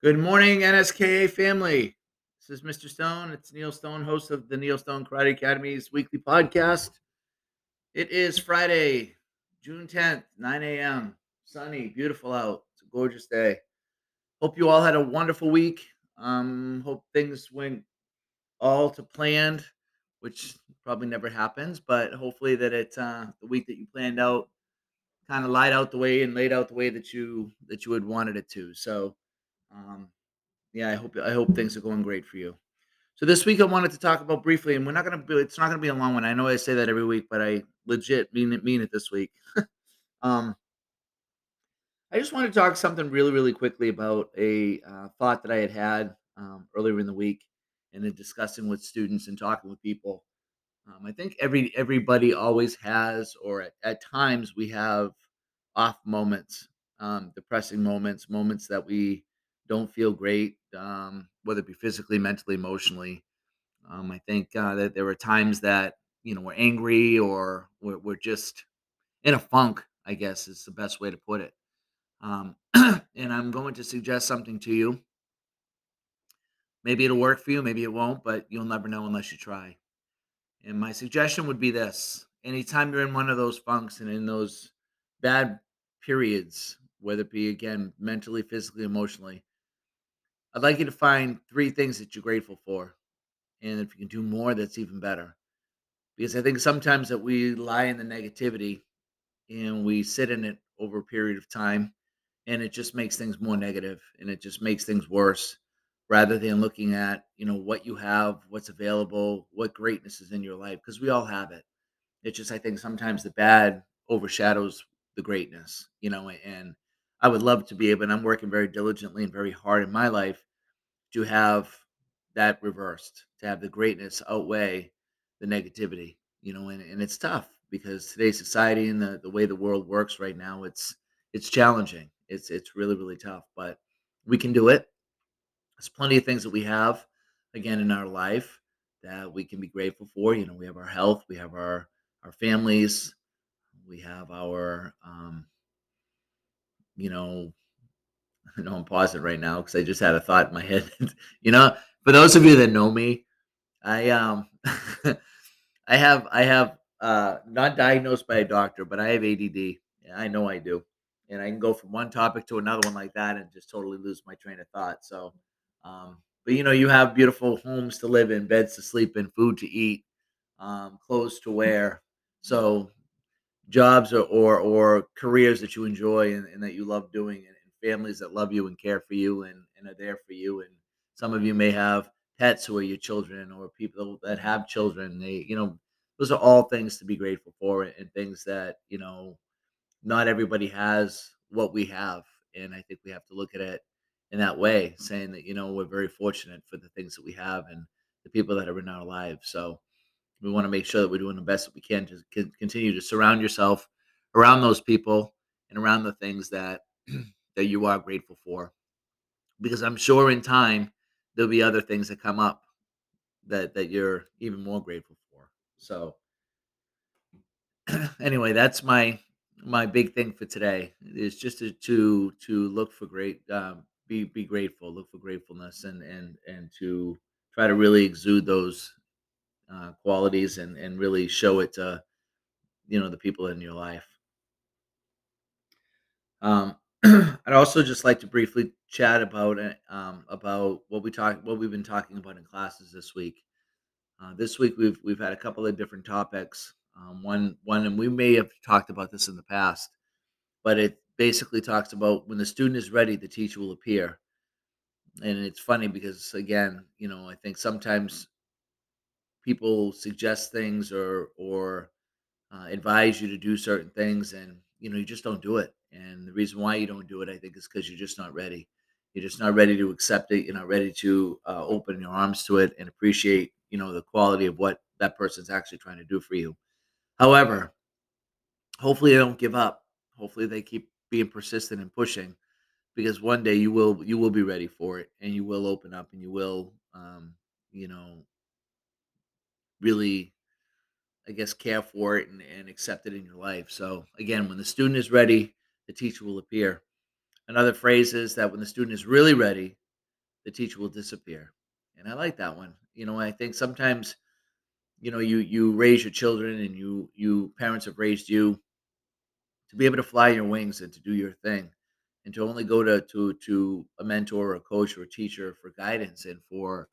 Good morning, NSKA family. This is Mr. Stone. It's Neil Stone, host of the Neil Stone Karate Academy's weekly podcast. It is Friday, June 10th, 9 a.m. Sunny, beautiful out. It's a gorgeous day. Hope you all had a wonderful week. Um, hope things went all to planned, which probably never happens, but hopefully that it uh, the week that you planned out kind of lied out the way and laid out the way that you that you had wanted it to. So um, yeah, I hope I hope things are going great for you. So this week I wanted to talk about briefly, and we're not gonna be it's not gonna be a long one. I know I say that every week, but I legit mean it mean it this week. um, I just want to talk something really, really quickly about a uh, thought that I had had um, earlier in the week, and in discussing with students and talking with people. Um, I think every everybody always has, or at, at times we have off moments, um, depressing moments, moments that we don't feel great, um, whether it be physically, mentally, emotionally. Um, I think uh, that there were times that you know we're angry or we're, we're just in a funk. I guess is the best way to put it. Um, and I'm going to suggest something to you. Maybe it'll work for you, maybe it won't, but you'll never know unless you try. And my suggestion would be this anytime you're in one of those funks and in those bad periods, whether it be again mentally, physically, emotionally, I'd like you to find three things that you're grateful for. And if you can do more, that's even better. Because I think sometimes that we lie in the negativity and we sit in it over a period of time and it just makes things more negative and it just makes things worse rather than looking at you know what you have what's available what greatness is in your life because we all have it it's just i think sometimes the bad overshadows the greatness you know and i would love to be able and i'm working very diligently and very hard in my life to have that reversed to have the greatness outweigh the negativity you know and, and it's tough because today's society and the, the way the world works right now it's it's challenging. It's it's really really tough but we can do it. There's plenty of things that we have again in our life that we can be grateful for you know we have our health we have our our families we have our um you know i know i'm pausing right now because i just had a thought in my head. You know for those of you that know me i um i have i have uh not diagnosed by a doctor but i have add i know i do. And i can go from one topic to another one like that and just totally lose my train of thought. So um, but you know, you have beautiful homes to live in, beds to sleep in, food to eat, um, clothes to wear. So jobs or or, or careers that you enjoy and, and that you love doing, and families that love you and care for you and, and are there for you. And some of you may have pets who are your children, or people that have children. They, you know, those are all things to be grateful for, and things that you know not everybody has what we have. And I think we have to look at it in that way, saying that, you know, we're very fortunate for the things that we have and the people that are in our lives. So we want to make sure that we're doing the best that we can to continue to surround yourself around those people and around the things that that you are grateful for. Because I'm sure in time there'll be other things that come up that that you're even more grateful for. So anyway, that's my my big thing for today is just to to, to look for great um, be be grateful, look for gratefulness, and and and to try to really exude those uh, qualities and and really show it to you know the people in your life. Um, I'd also just like to briefly chat about um, about what we talk what we've been talking about in classes this week. Uh, this week we've we've had a couple of different topics. Um, one one, and we may have talked about this in the past, but it basically talks about when the student is ready, the teacher will appear. And it's funny because again, you know, I think sometimes people suggest things or or uh, advise you to do certain things, and you know, you just don't do it. And the reason why you don't do it, I think, is because you're just not ready. You're just not ready to accept it. You're not ready to uh, open your arms to it and appreciate, you know, the quality of what that person's actually trying to do for you. However, hopefully they don't give up. Hopefully they keep being persistent and pushing because one day you will you will be ready for it and you will open up and you will um, you know really I guess care for it and, and accept it in your life. So again, when the student is ready, the teacher will appear. Another phrase is that when the student is really ready, the teacher will disappear. And I like that one. You know, I think sometimes, you know, you you raise your children and you you parents have raised you to be able to fly your wings and to do your thing and to only go to to to a mentor or a coach or a teacher for guidance and for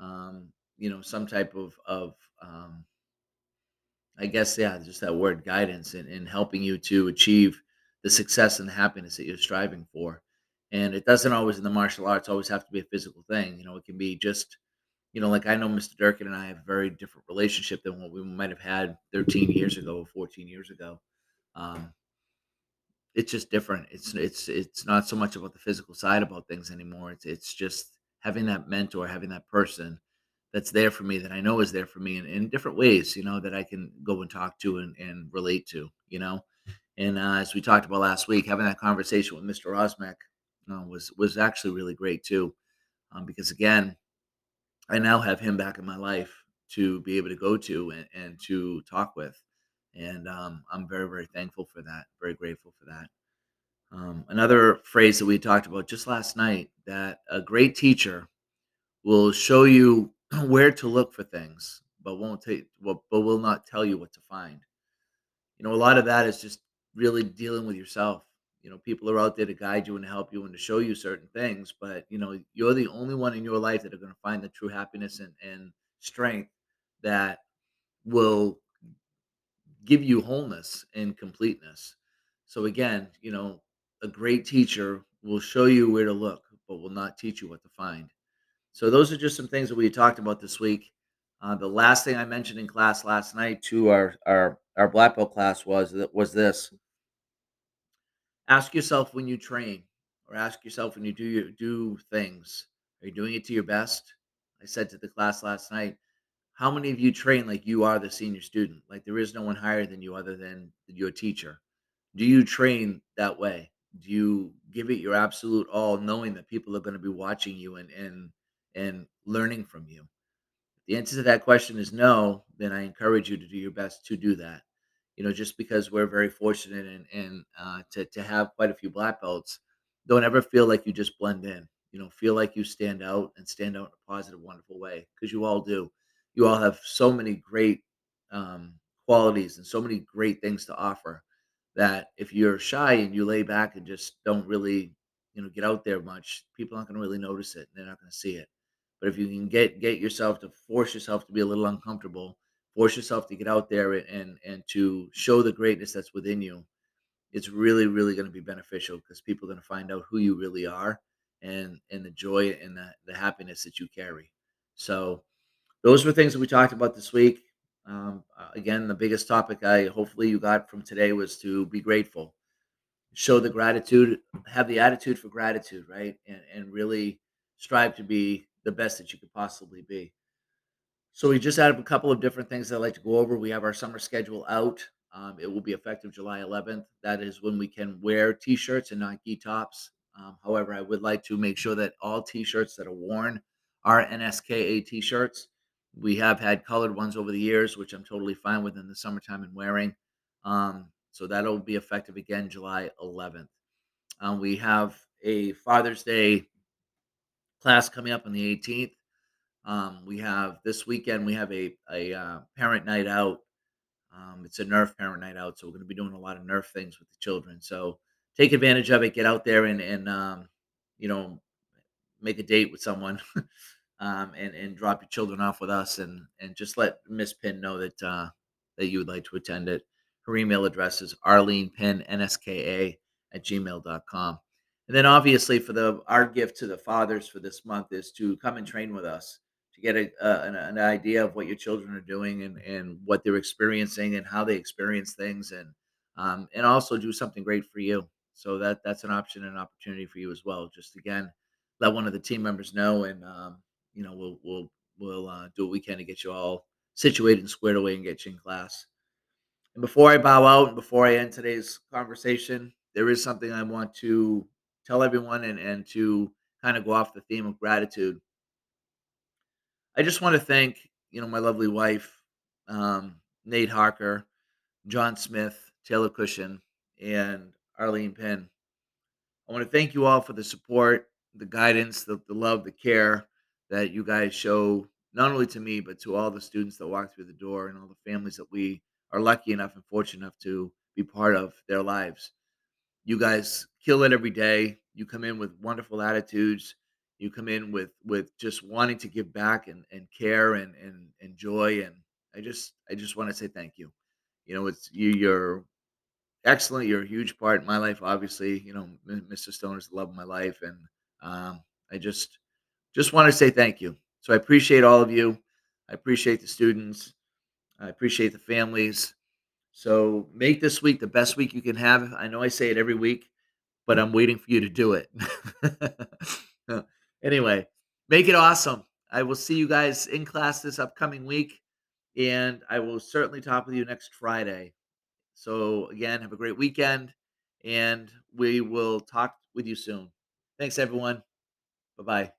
um, you know some type of of um, I guess yeah, just that word guidance and, and helping you to achieve the success and the happiness that you're striving for. And it doesn't always in the martial arts always have to be a physical thing. You know, it can be just, you know, like I know Mr. Durkin and I have a very different relationship than what we might have had 13 years ago, 14 years ago. Um, it's just different. It's it's it's not so much about the physical side about things anymore. It's it's just having that mentor, having that person that's there for me that I know is there for me in, in different ways, you know, that I can go and talk to and, and relate to, you know. And uh, as we talked about last week, having that conversation with Mr. Rosmek uh, was was actually really great too, um, because again, I now have him back in my life to be able to go to and, and to talk with and um, I'm very very thankful for that. Very grateful for that. Um, another phrase that we talked about just last night that a great teacher will show you where to look for things, but won't take but will not tell you what to find. You know, a lot of that is just really dealing with yourself. You know, people are out there to guide you and help you and to show you certain things, but you know, you're the only one in your life that are going to find the true happiness and, and strength that will give you wholeness and completeness. So again, you know, a great teacher will show you where to look, but will not teach you what to find. So those are just some things that we talked about this week. Uh, the last thing I mentioned in class last night to our our our black belt class was was this: ask yourself when you train, or ask yourself when you do your do things, are you doing it to your best? I said to the class last night, how many of you train like you are the senior student? Like there is no one higher than you other than your teacher. Do you train that way? Do you give it your absolute all, knowing that people are going to be watching you and and and learning from you? If the answer to that question is no, then I encourage you to do your best to do that. You know, just because we're very fortunate and and uh, to to have quite a few black belts, don't ever feel like you just blend in. You know, feel like you stand out and stand out in a positive, wonderful way because you all do you all have so many great um, qualities and so many great things to offer that if you're shy and you lay back and just don't really you know get out there much people aren't going to really notice it they're not going to see it but if you can get get yourself to force yourself to be a little uncomfortable force yourself to get out there and and to show the greatness that's within you it's really really going to be beneficial because people are going to find out who you really are and and the joy and the, the happiness that you carry so those were things that we talked about this week. Um, again, the biggest topic I hopefully you got from today was to be grateful, show the gratitude, have the attitude for gratitude, right? And, and really strive to be the best that you could possibly be. So we just added a couple of different things that I'd like to go over. We have our summer schedule out. Um, it will be effective July 11th. That is when we can wear t-shirts and not gi tops. Um, however, I would like to make sure that all t-shirts that are worn are NSKA t-shirts. We have had colored ones over the years, which I'm totally fine with in the summertime and wearing. Um, so that'll be effective again July 11th. Um, we have a Father's Day class coming up on the 18th. Um, we have this weekend, we have a, a uh, parent night out. Um, it's a Nerf parent night out. So we're going to be doing a lot of Nerf things with the children. So take advantage of it. Get out there and, and um, you know, make a date with someone um, and and drop your children off with us and and just let Miss Pin know that uh, that you would like to attend it. Her email address is Arlene Pin NSKA at gmail.com. And then obviously for the our gift to the fathers for this month is to come and train with us to get a, an, an, idea of what your children are doing and, and what they're experiencing and how they experience things and um, and also do something great for you. So that that's an option and an opportunity for you as well. Just again, let one of the team members know and um, you know, we'll we'll we'll uh, do what we can to get you all situated and squared away and get you in class. And before I bow out and before I end today's conversation, there is something I want to tell everyone and, and to kind of go off the theme of gratitude. I just want to thank, you know, my lovely wife, um, Nate Harker, John Smith, Taylor Cushion, and Arlene Penn. I want to thank you all for the support the guidance, the, the love, the care that you guys show not only to me but to all the students that walk through the door and all the families that we are lucky enough and fortunate enough to be part of their lives. You guys kill it every day. You come in with wonderful attitudes. You come in with with just wanting to give back and, and care and, and and joy. And I just I just want to say thank you. You know, it's you you're excellent. You're a huge part in my life, obviously. You know, Mr. Stone is the love of my life, and um, I just just want to say thank you. So I appreciate all of you. I appreciate the students. I appreciate the families. So make this week the best week you can have. I know I say it every week, but I'm waiting for you to do it. anyway, make it awesome. I will see you guys in class this upcoming week, and I will certainly talk with you next Friday. So, again, have a great weekend, and we will talk with you soon. Thanks, everyone. Bye bye.